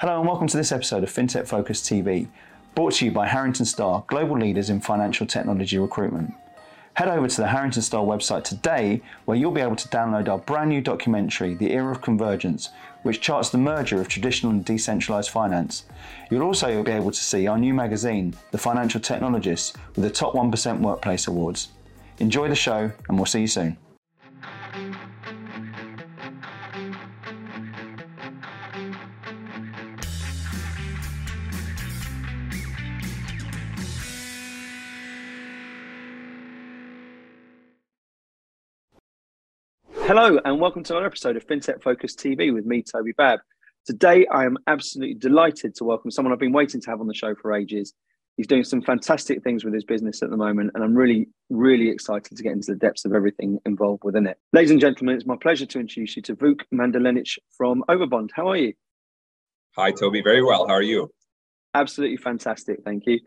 Hello and welcome to this episode of FinTech Focus TV, brought to you by Harrington Star, global leaders in financial technology recruitment. Head over to the Harrington Star website today, where you'll be able to download our brand new documentary, The Era of Convergence, which charts the merger of traditional and decentralized finance. You'll also be able to see our new magazine, The Financial Technologist, with the top 1% Workplace Awards. Enjoy the show, and we'll see you soon. Hello, and welcome to another episode of FinTech Focus TV with me, Toby Babb. Today, I am absolutely delighted to welcome someone I've been waiting to have on the show for ages. He's doing some fantastic things with his business at the moment, and I'm really, really excited to get into the depths of everything involved within it. Ladies and gentlemen, it's my pleasure to introduce you to Vuk Magdelinic from Overbond. How are you? Hi, Toby. Very well. How are you? Absolutely fantastic. Thank you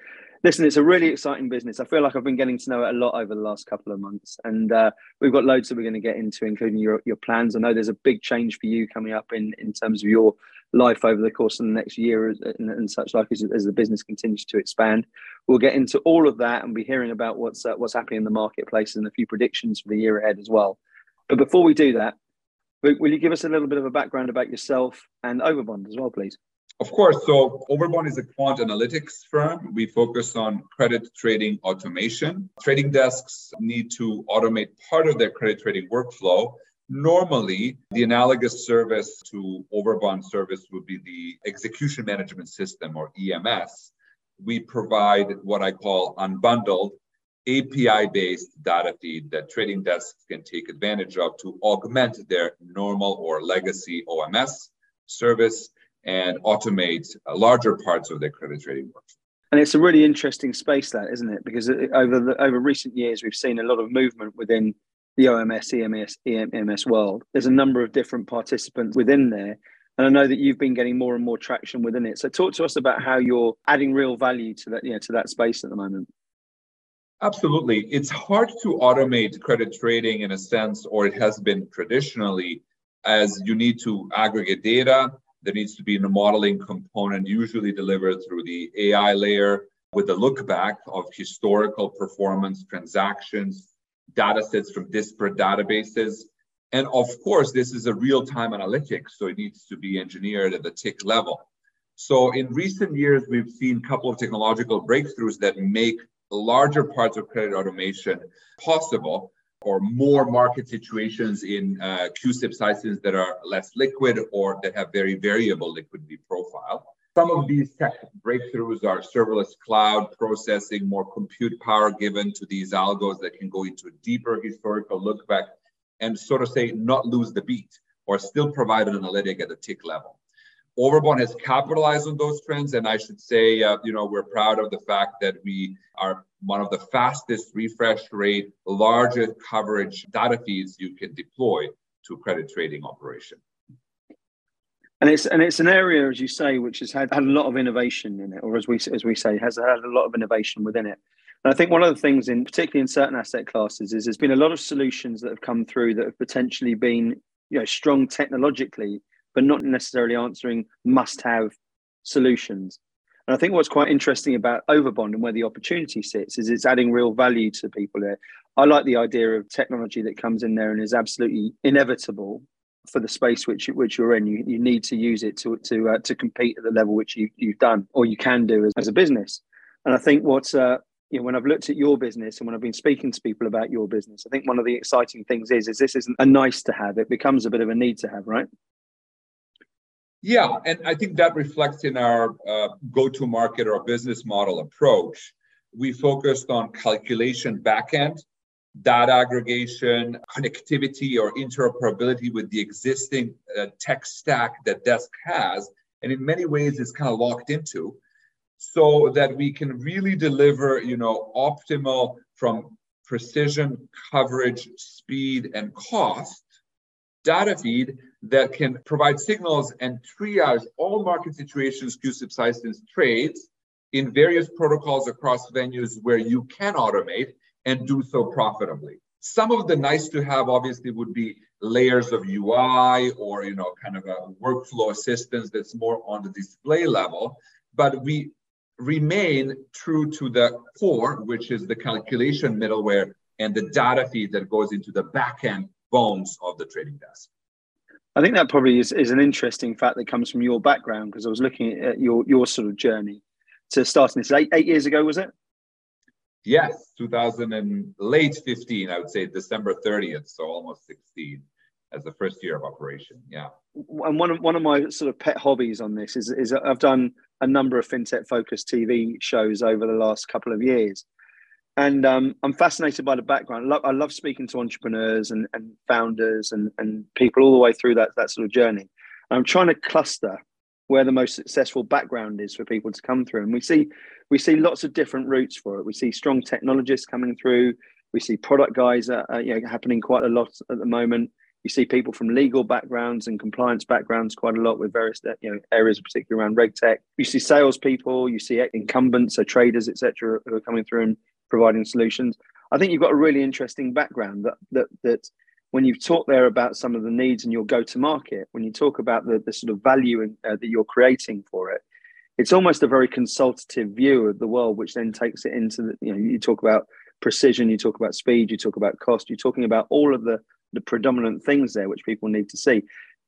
listen, it's a really exciting business. I feel like I've been getting to know it a lot over the last couple of months, and uh, we've got loads that we're going to get into, including your your plans. I know there's a big change for you coming up in in terms of your life over the course of the next year and, and such like as, as, the business continues to expand. We'll get into all of that and be hearing about what's uh, what's happening in the marketplace and a few predictions for the year ahead as well. But before we do that, will you give us a little bit of a background about yourself and Overbond as well, please? Of course. So Overbond is a quant analytics firm. We focus on credit trading automation. Trading desks need to automate part of their credit trading workflow. Normally, the analogous service to Overbond service would be the execution management system or EMS. We provide what I call unbundled API based data feed that trading desks can take advantage of to augment their normal or legacy OMS service and automate uh, larger parts of their credit trading work. And it's a really interesting space, that isn't it? Because over the, over recent years, we've seen a lot of movement within the OMS, EMS, EMS world. There's a number of different participants within there. And I know that you've been getting more and more traction within it. So talk to us about how you're adding real value to that, you know, to that space at the moment. Absolutely. It's hard to automate credit trading in a sense, or it has been traditionally, as you need to aggregate data, there needs to be a modeling component, usually delivered through the AI layer with a look back of historical performance transactions, data sets from disparate databases. And of course, this is a real time analytics, so it needs to be engineered at the tick level. So in recent years, we've seen a couple of technological breakthroughs that make larger parts of credit automation possible or more market situations in uh, CUSIP sizes that are less liquid or that have very variable liquidity profile. Some of these tech breakthroughs are serverless cloud processing, more compute power given to these algos that can go into a deeper historical look back and sort of say not lose the beat or still provide an analytic at the tick level. Overbond has capitalized on those trends, and I should say, uh, you know, we're proud of the fact that we are one of the fastest refresh rate, largest coverage data feeds you can deploy to credit trading operation. And it's and it's an area, as you say, which has had, had a lot of innovation in it, or as we as we say, has had a lot of innovation within it. And I think one of the things, in particularly in certain asset classes, is there's been a lot of solutions that have come through that have potentially been, you know, strong technologically, but not necessarily answering must have solutions. And I think what's quite interesting about Overbond and where the opportunity sits is it's adding real value to people there. I like the idea of technology that comes in there and is absolutely inevitable for the space which which you're in. You, you need to use it to to uh, to compete at the level which you you've done or you can do as, as a business. And I think what's uh, you know, when I've looked at your business and when I've been speaking to people about your business, I think one of the exciting things is is this isn't a nice to have; it becomes a bit of a need to have, right? Yeah, and I think that reflects in our uh, go-to market or business model approach. We focused on calculation backend, data aggregation, connectivity or interoperability with the existing uh, tech stack that Desk has, and in many ways is kind of locked into, so that we can really deliver, you know, optimal from precision, coverage, speed, and cost data feed that can provide signals and triage all market situations, CUSIP sizes, trades in various protocols across venues where you can automate and do so profitably. Some of the nice to have obviously would be layers of UI or you know kind of a workflow assistance that's more on the display level, but we remain true to the core, which is the calculation middleware and the data feed that goes into the backend bones of the trading desk. I think that probably is, is an interesting fact that comes from your background because I was looking at your your sort of journey to starting this eight, eight years ago, was it? Yes, 2000 and late 15, I would say December 30th, so almost 16 as the first year of operation. Yeah. And one of one of my sort of pet hobbies on this is is I've done a number of fintech focused TV shows over the last couple of years, and um, I'm fascinated by the background. I love, I love speaking to entrepreneurs and, and founders and, and people all the way through that that sort of journey. And I'm trying to cluster where the most successful background is for people to come through, and we see we see lots of different routes for it. We see strong technologists coming through. We see product guys uh, you know, happening quite a lot at the moment. You see people from legal backgrounds and compliance backgrounds quite a lot with various you know areas, particularly around reg tech. You see salespeople, you see incumbents, so traders, etc., who are coming through and providing solutions. I think you've got a really interesting background that that that when you talk there about some of the needs and your go to market, when you talk about the, the sort of value in, uh, that you're creating for it, it's almost a very consultative view of the world, which then takes it into the, you know, you talk about precision, you talk about speed, you talk about cost, you're talking about all of the, the predominant things there which people need to see.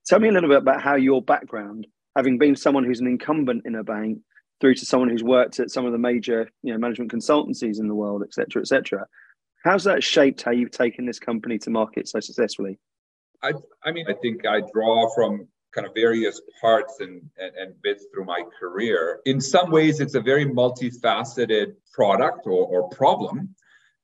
Tell me a little bit about how your background, having been someone who's an incumbent in a bank, through to someone who's worked at some of the major you know management consultancies in the world, et cetera, et cetera. How's that shaped how you've taken this company to market so successfully? I, I mean, I think I draw from kind of various parts and, and, and, bits through my career. In some ways, it's a very multifaceted product or, or problem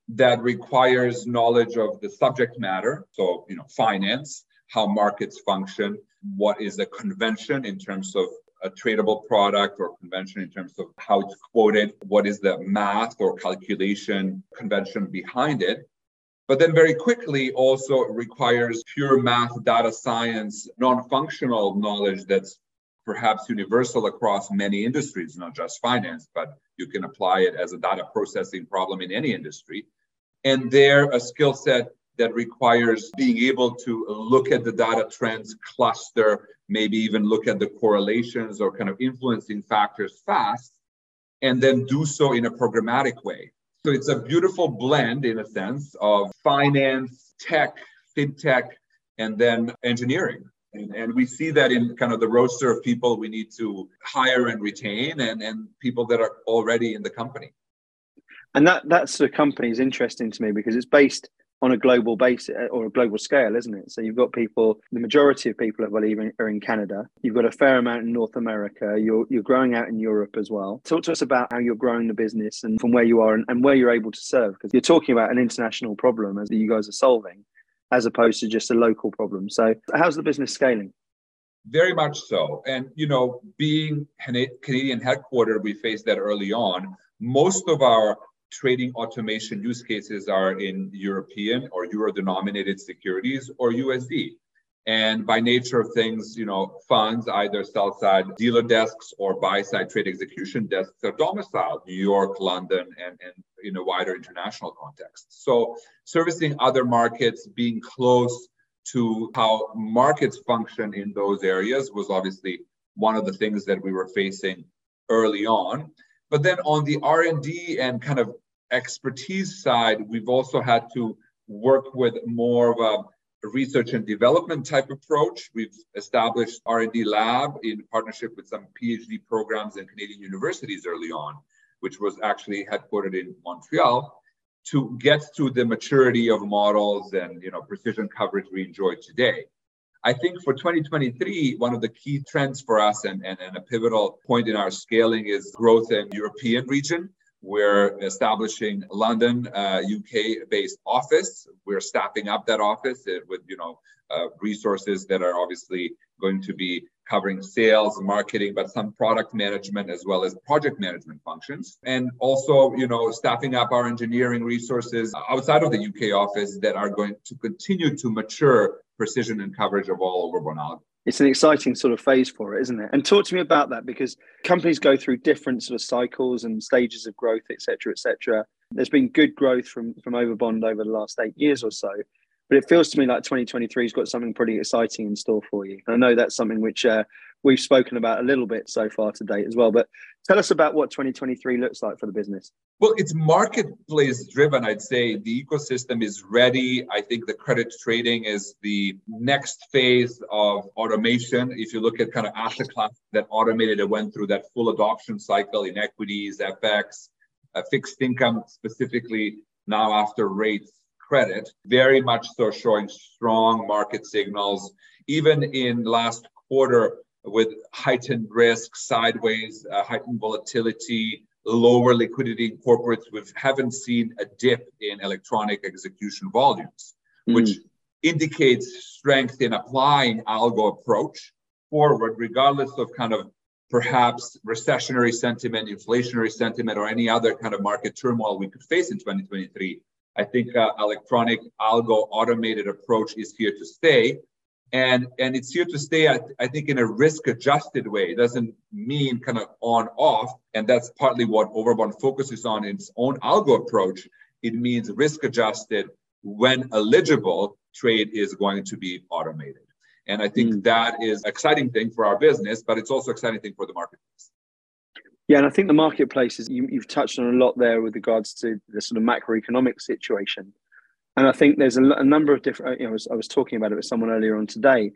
that requires knowledge of the subject matter. So, you know, finance, how markets function, what is a convention in terms of a tradable product or convention in terms of how it's quoted, what is the math or calculation convention behind it. But then very quickly also requires pure math, data science, non-functional knowledge that's perhaps universal across many industries, not just finance, but you can apply it as a data processing problem in any industry. And there, a skill set that requires being able to look at the data trends, cluster, maybe even look at the correlations or kind of influencing factors fast, and then do so in a programmatic way. So it's a beautiful blend, in a sense, of finance, tech, fintech, and then engineering. And, and, we see that in kind of the roster of people we need to hire and retain and, and people that are already in the company. And that that's the company is interesting to me because it's based on a global basis uh, or a global scale, isn't it? So you've got people, the majority of people, I believe, are in Canada. You've got a fair amount in North America. You're you're growing out in Europe as well. Talk to us about how you're growing the business and from where you are and, and where you're able to serve, because you're talking about an international problem as you guys are solving, as opposed to just a local problem. So how's the business scaling? Very much so. And you know, being Canadian headquartered, we faced that early on. Most of our trading automation use cases are in European or euro denominated securities or USD. And by nature of things, you know, funds, either sell side dealer desks or buy side trade execution desks are domiciled New York, London, and, and in a wider international context. So servicing other markets, being close to how markets function in those areas was obviously one of the things that we were facing early on. But then on the R&D and kind of expertise side, we've also had to work with more of a research and development type approach. We've established R&D lab in partnership with some PhD programs in Canadian universities early on, which was actually headquartered in Montreal to get to the maturity of models and you know precision coverage we enjoy today. I think for 2023, one of the key trends for us and, and, and a pivotal point in our scaling is growth in European region. We're establishing London, uh, UK-based office. We're staffing up that office with, you know, uh, resources that are obviously going to be covering sales, marketing, but some product management as well as project management functions. And also, you know, staffing up our engineering resources outside of the UK office that are going to continue to mature precision and coverage of all Overbond algorithms it's an exciting sort of phase for it, isn't it? And talk to me about that because companies go through different sort of cycles and stages of growth, et cetera, et cetera. There's been good growth from from Overbond over the last eight years or so. But it feels to me like 2023 has got something pretty exciting in store for you. And I know that's something which uh, we've spoken about a little bit so far to date as well. But tell us about what 2023 looks like for the business. Well, it's marketplace driven. I'd say the ecosystem is ready. I think the credit trading is the next phase of automation. If you look at kind of asset class that automated, it went through that full adoption cycle in equities, FX, uh, fixed income specifically now after rates credit, very much so showing strong market signals. Even in last quarter, with heightened risk, sideways, uh, heightened volatility, lower liquidity in corporates, we haven't seen a dip in electronic execution volumes, mm. which indicates strength in applying algo approach forward, regardless of kind of perhaps recessionary sentiment, inflationary sentiment, or any other kind of market turmoil we could face in 2023. I think uh, electronic algo automated approach is here to stay. And and it's here to stay I, I think in a risk adjusted way. It doesn't mean kind of on off and that's partly what overbond focuses on in its own algo approach. It means risk adjusted when eligible trade is going to be automated. And i think mm. that is exciting thing for our business but it's also exciting thing for the marketplace yeah, and I think the marketplace is you, have touched on a lot there with regards to the sort of macroeconomic situation. And I think there's a, a number of different. You know, I was, I was, talking about it with someone earlier on today.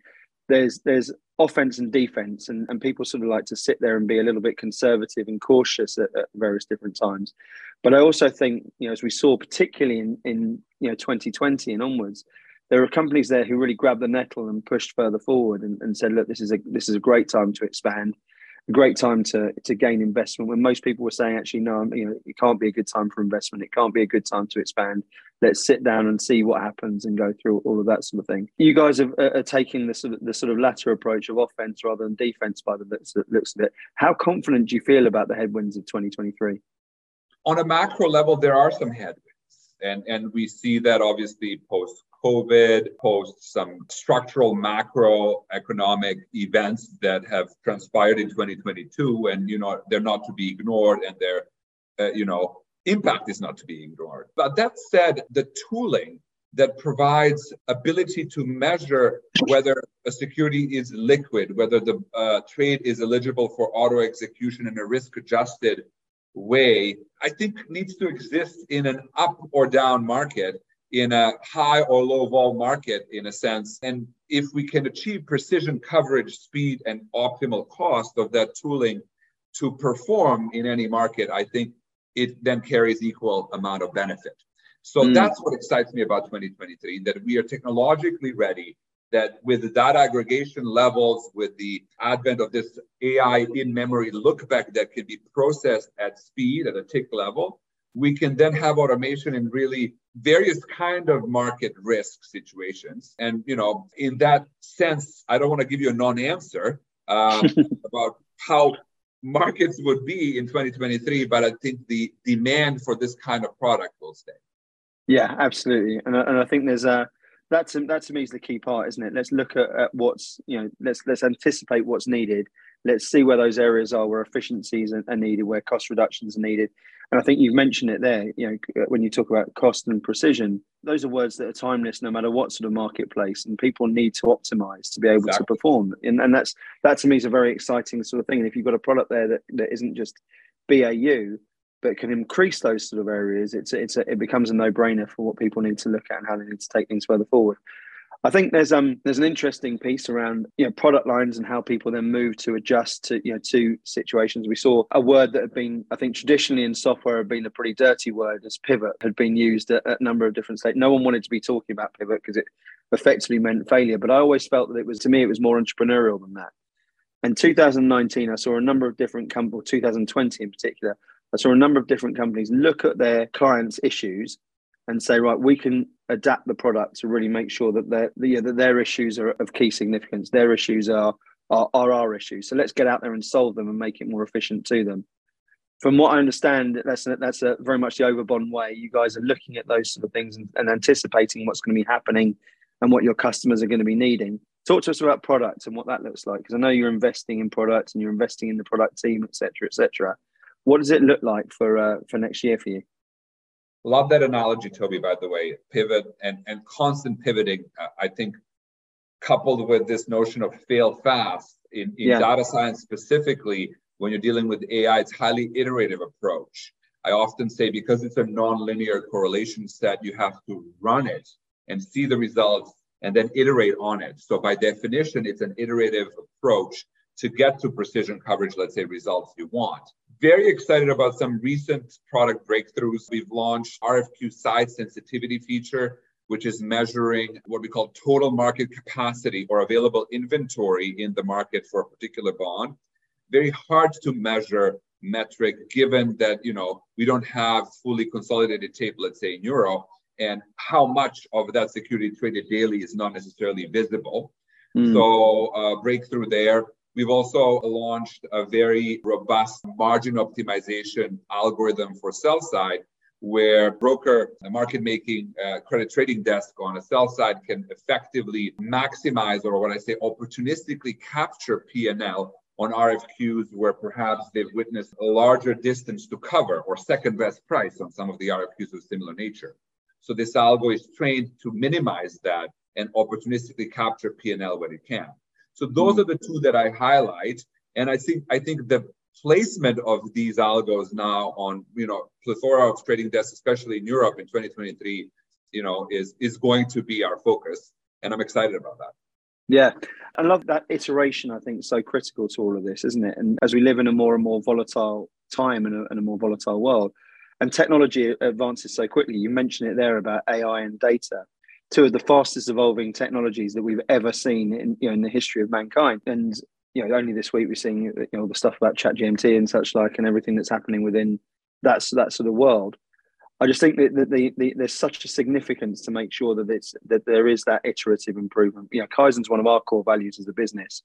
There's there's offense and defense, and, and people sort of like to sit there and be a little bit conservative and cautious at, at various different times. But I also think, you know, as we saw particularly in in you know 2020 and onwards, there are companies there who really grabbed the nettle and pushed further forward and, and said, look, this is a this is a great time to expand great time to to gain investment. When most people were saying actually no you know it can't be a good time for investment. It can't be a good time to expand. Let's sit down and see what happens and go through all of that sort of thing. You guys are, are taking the sort of the sort of latter approach of offense rather than defense by the looks, looks of it. How confident do you feel about the headwinds of 2023 on a macro level there are some headwinds and and we see that obviously post COVID, post some structural macroeconomic events that have transpired in 2022, and you know they're not to be ignored, and their uh, you know impact is not to be ignored. But that said, the tooling that provides ability to measure whether a security is liquid, whether the uh, trade is eligible for auto execution in a risk adjusted way, I think needs to exist in an up or down market in a high or low vol market in a sense. And if we can achieve precision coverage, speed, and optimal cost of that tooling to perform in any market, I think it then carries equal amount of benefit. So mm. that's what excites me about 2023, that we are technologically ready, that with the data aggregation levels, with the advent of this AI in-memory lookback that can be processed at speed at a tick level, we can then have automation in really various kind of market risk situations. And you know in that sense i don't want to give you a non-answer uh, about how markets would be in 2023 but i think the demand for this kind of product will stay. Yeah absolutely. And, and i think there's a that's that to me is the key part isn't it let's look at, at what's you know let's let's anticipate what's needed let's see where those areas are where efficiencies are, are needed where cost reductions are needed and I think you've mentioned it there. You know, uh, when you talk about cost and precision, those are words that are timeless, no matter what sort of marketplace. And people need to optimize to be able exactly. to perform. And, and that's that to me is a very exciting sort of thing. And if you've got a product there that, that isn't just BAU, but can increase those sort of areas, it's it's a, it becomes a no brainer for what people need to look at and how they need to take things further forward. I think there's um there's an interesting piece around you know product lines and how people then move to adjust to you know to situations. We saw a word that had been I think traditionally in software had been a pretty dirty word as pivot had been used at, a number of different states. No one wanted to be talking about pivot because it effectively meant failure. But I always felt that it was to me it was more entrepreneurial than that. In 2019, I saw a number of different companies, 2020 in particular, I saw a number of different companies look at their clients' issues and say, right, we can adapt the product to really make sure that their yeah, that their issues are of key significance. Their issues are, are are our issues. So let's get out there and solve them and make it more efficient to them. From what I understand, that's that's a very much the Overbond way. You guys are looking at those sort of things and, and anticipating what's going to be happening and what your customers are going to be needing. Talk to us about products and what that looks like, because I know you're investing in products and you're investing in the product team, etc., etc. What does it look like for uh, for next year for you? Love that analogy, Toby, by the way. Pivot and, and constant pivoting, uh, I think, coupled with this notion of fail fast in, in yeah. data science specifically, when you're dealing with AI, it's highly iterative approach. I often say because it's a non-linear correlation set, you have to run it and see the results and then iterate on it. So by definition, it's an iterative approach to get to precision coverage, let's say results you want. Very excited about some recent product breakthroughs. We've launched RFQ side sensitivity feature, which is measuring what we call total market capacity or available inventory in the market for a particular bond. Very hard to measure metric given that you know we don't have fully consolidated tape let's say in euro and how much of that security traded daily is not necessarily visible mm. so uh, breakthrough there we've also launched a very robust margin optimization algorithm for sell side where broker market making uh, credit trading desk on a sell side can effectively maximize or what i say opportunistically capture p&l on RFQs where perhaps they've witnessed a larger distance to cover or second best price on some of the RFQs of similar nature. So this algo is trained to minimize that and opportunistically capture P&L when it can. So those are mm-hmm. the two that I highlight. And I think I think the placement of these algos now on you know plethora of trading desks, especially in Europe in 2023, you know, is is going to be our focus. And I'm excited about that. Yeah, I love that iteration. I think so critical to all of this, isn't it? And as we live in a more and more volatile time and a, and a more volatile world, and technology advances so quickly. You mentioned it there about AI and data, two of the fastest evolving technologies that we've ever seen in you know in the history of mankind. And you know, only this week we're seeing you know the stuff about ChatGPT and such like, and everything that's happening within that that sort of world. I just think that, the, the, there's such a significance to make sure that it's that there is that iterative improvement. You know, Kaizen's one of our core values as a business,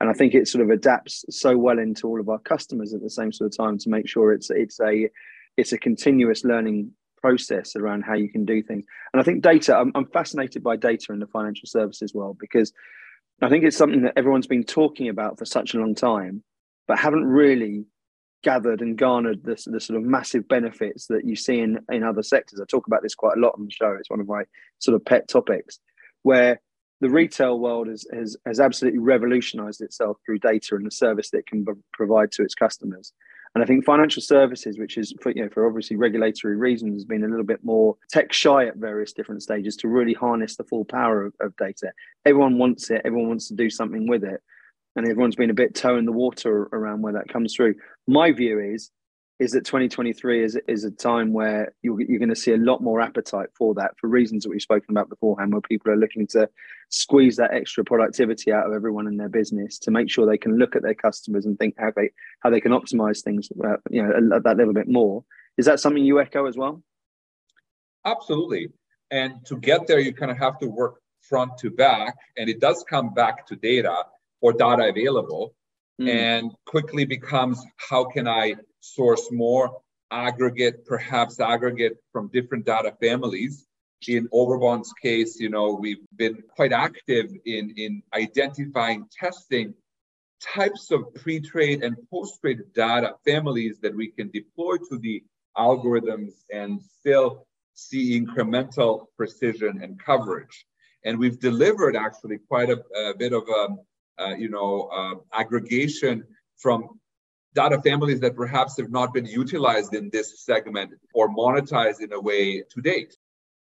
and I think it sort of adapts so well into all of our customers at the same sort of time to make sure it's it's a it's a continuous learning process around how you can do things. And I think data. I'm, I'm fascinated by data in the financial services world because I think it's something that everyone's been talking about for such a long time, but haven't really gathered and garnered the, the sort of massive benefits that you see in, in other sectors. I talk about this quite a lot on the show. It's one of my sort of pet topics where the retail world has, has, has absolutely revolutionized itself through data and the service that it can b- provide to its customers. And I think financial services, which is for, you know, for obviously regulatory reasons, has been a little bit more tech shy at various different stages to really harness the full power of, of data. Everyone wants it. Everyone wants to do something with it and everyone's been a bit toe in the water around where that comes through. My view is is that 2023 is is a time where you're, you're going to see a lot more appetite for that for reasons that we've spoken about beforehand, where people are looking to squeeze that extra productivity out of everyone in their business to make sure they can look at their customers and think how they how they can optimize things, uh, you know, at that little bit more. Is that something you echo as well? Absolutely. And to get there, you kind of have to work front to back, and it does come back to data or data available mm. and quickly becomes how can I source more aggregate, perhaps aggregate from different data families. In Overbond's case, you know, we've been quite active in, in identifying, testing types of pre-trade and post-trade data families that we can deploy to the algorithms and still see incremental precision and coverage. And we've delivered actually quite a, a bit of a, um, uh, you know, uh, aggregation from data families that perhaps have not been utilized in this segment or monetized in a way to date.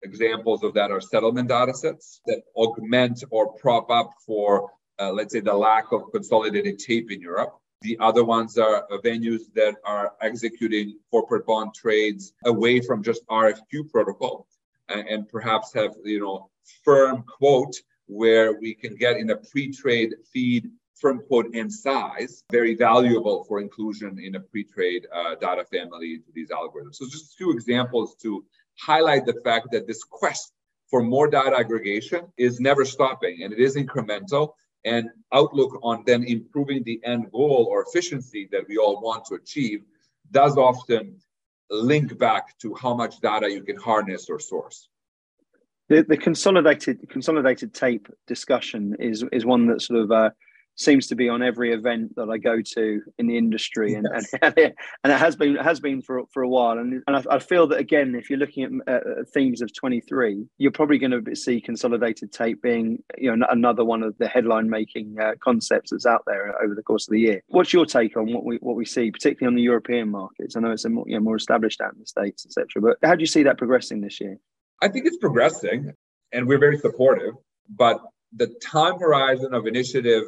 Examples of that are settlement data sets that augment or prop up for, uh, let's say, the lack of consolidated tape in Europe. The other ones are venues that are executing corporate bond trades away from just RFQ protocol and, and perhaps have, you know, firm quote where we can get in a pre-trade feed firm quote and size, very valuable for inclusion in a pre-trade uh, data family into these algorithms. So just two examples to highlight the fact that this quest for more data aggregation is never stopping and it is incremental and outlook on then improving the end goal or efficiency that we all want to achieve does often link back to how much data you can harness or source. The, the consolidated consolidated tape discussion is is one that sort of uh, seems to be on every event that I go to in the industry, and yes. and, and, it, has been has been for for a while. And and I, I feel that again, if you're looking at uh, themes of 23, you're probably going to see consolidated tape being you know another one of the headline making uh, concepts that's out there over the course of the year. What's your take on what we what we see, particularly on the European markets? I know it's a more, you know, more established out in the states, etc. But how do you see that progressing this year? I think it's progressing, and we're very supportive. But the time horizon of initiative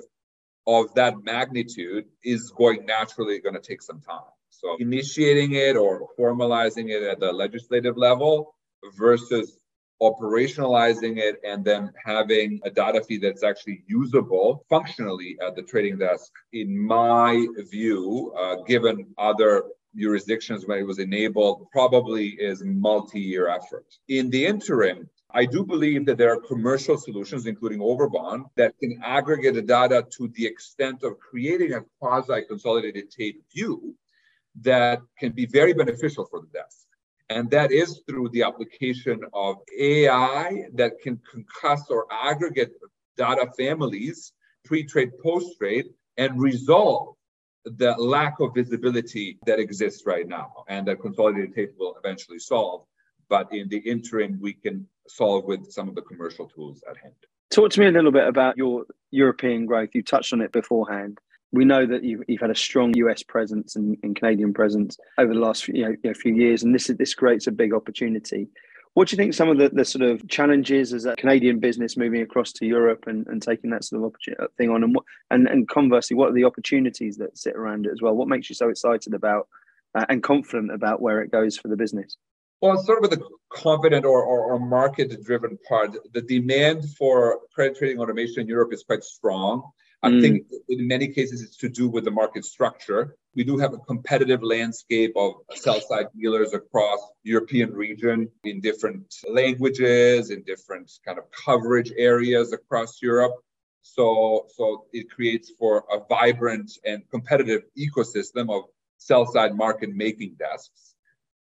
of that magnitude is going naturally going to take some time. So initiating it or formalizing it at the legislative level versus operationalizing it and then having a data feed that's actually usable functionally at the trading desk, in my view, uh, given other jurisdictions where it was enabled, probably is multi-year effort. In the interim, I do believe that there are commercial solutions, including Overbond, that can aggregate the data to the extent of creating a quasi consolidated tape view that can be very beneficial for the desk. And that is through the application of AI that can concuss or aggregate data families, pre trade, post trade, and resolve the lack of visibility that exists right now and that consolidated tape will eventually solve. But in the interim, we can solve with some of the commercial tools at hand. Talk to me a little bit about your European growth. You touched on it beforehand. We know that you've, you've had a strong US presence and, and Canadian presence over the last few, you know, few years, and this this creates a big opportunity. What do you think some of the, the sort of challenges as a Canadian business moving across to Europe and, and taking that sort of uh, thing on? And, what, and, and conversely, what are the opportunities that sit around it as well? What makes you so excited about uh, and confident about where it goes for the business? Well, sort of with the confident or, or, or market driven part, the demand for credit trading automation in Europe is quite strong. I mm. think in many cases it's to do with the market structure. We do have a competitive landscape of sell side dealers across European region in different languages, in different kind of coverage areas across Europe. So, so it creates for a vibrant and competitive ecosystem of sell side market making desks.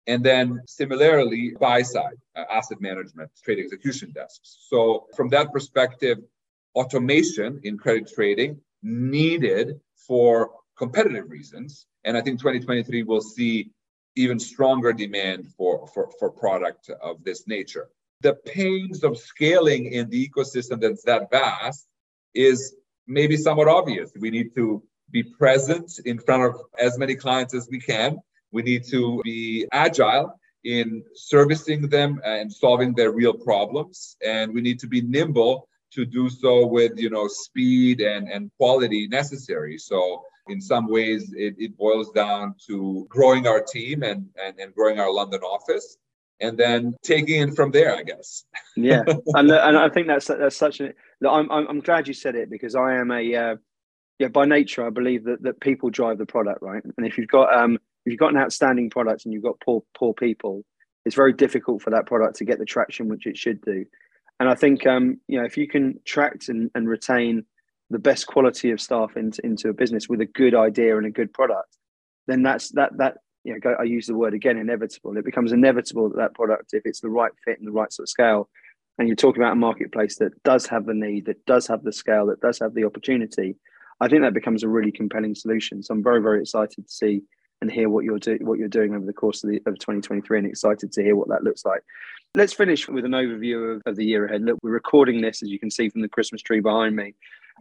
And then similarly, buy side, uh, asset management, trade execution desks. So, from that perspective, automation in credit trading needed for competitive reasons. And I think 2023 will see even stronger demand for, for, for product of this nature. The pains of scaling in the ecosystem that's that vast is maybe somewhat obvious. We need to be present in front of as many clients as we can we need to be agile in servicing them and solving their real problems. And we need to be nimble to do so with you know speed and, and quality necessary. So in some ways it, it boils down to growing our team and, and, and growing our London office and then taking it from there, I guess. yeah, and and I think that's that's such a. I'm I'm I'm glad you said it because I am a uh, yeah by nature I believe that that people drive the product right, and if you've got um if you've got an outstanding product and you've got poor poor people, it's very difficult for that product to get the traction which it should do. And I think um, you know if you can attract and, and retain the best quality of staff into, into a business with a good idea and a good product, then that's that that you know go, I use the word again inevitable. It becomes inevitable that that product, if it's the right fit and the right sort of scale, and you're talking about a marketplace that does have the need, that does have the scale, that does have the opportunity, I think that becomes a really compelling solution. So I'm very very excited to see and hear what you're doing what you're doing over the course of, the, of 2023 and excited to hear what that looks like. Let's finish with an overview of, of the year ahead. Look we're recording this as you can see from the christmas tree behind me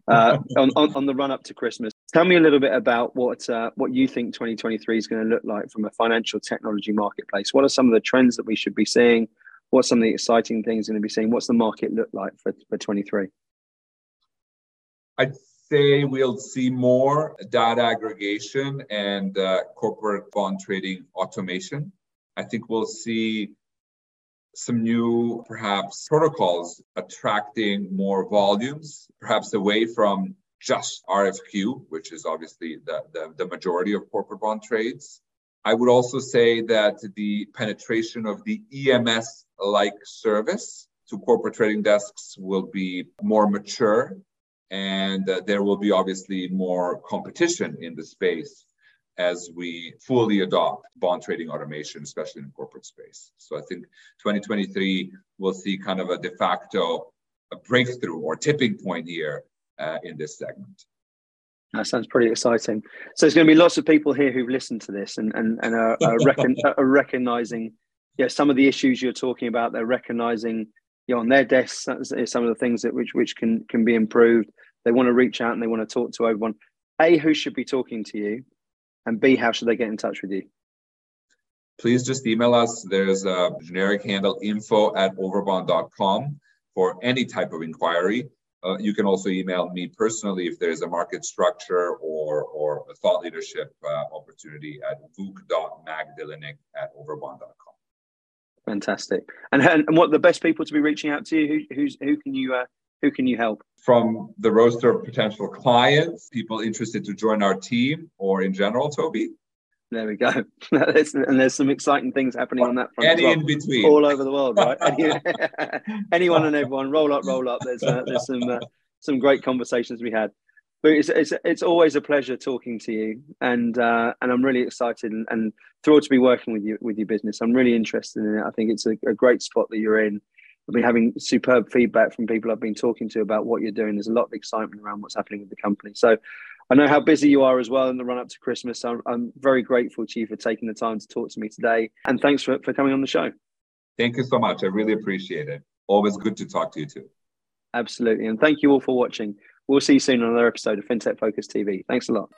uh, on, on, on, the run up to christmas. Tell me a little bit about what uh, what you think 2023 is going to look like from a financial technology marketplace. What are some of the trends that we should be seeing? What's some of the exciting things going to be seeing? What's the market look like for, for 23 I'd say we'll see more data aggregation and uh, corporate bond trading automation. I think we'll see some new, perhaps, protocols attracting more volumes, perhaps away from just RFQ, which is obviously the, the, the majority of corporate bond trades. I would also say that the penetration of the EMS like service to corporate trading desks will be more mature and uh, there will be obviously more competition in the space as we fully adopt bond trading automation, especially in the corporate space. So I think 2023 will see kind of a de facto a breakthrough or tipping point here uh, in this segment. That sounds pretty exciting. So there's going to be lots of people here who've listened to this and and, and are, are, recon, are recognizing yeah, some of the issues you're talking about. They're recognizing you know, on their desks is some of the things that which which can can be improved. They want to reach out and they want to talk to everyone. A, who should be talking to you, and B, how should they get in touch with you? Please just email us. There's a generic handle info at overbond.com for any type of inquiry. Uh, you can also email me personally if there's a market structure or, or a thought leadership uh, opportunity at vuk.magdelinic at overbond.com. Fantastic. And, and what the best people to be reaching out to you? Who, who's, who can you uh, who can you help? From the roster of potential clients, people interested to join our team, or in general, Toby. There we go. and there's some exciting things happening on that front. Any well, in between, all over the world, right? Anyone and everyone, roll up, roll up. There's uh, there's some uh, some great conversations we had. But it's, it's it's always a pleasure talking to you, and uh, and I'm really excited and, and, thrilled to be working with you with your business. I'm really interested in it. I think it's a, a great spot that you're in. I've been having superb feedback from people I've been talking to about what you're doing. There's a lot of excitement around what's happening with the company. So I know how busy you are as well in the run up to Christmas. I'm, I'm very grateful to you for taking the time to talk to me today. And thanks for, for coming on the show. Thank you so much. I really appreciate it. Always good to talk to you too. Absolutely. And thank you all for watching. We'll see you soon on another episode of FinTech Focus TV. Thanks a lot.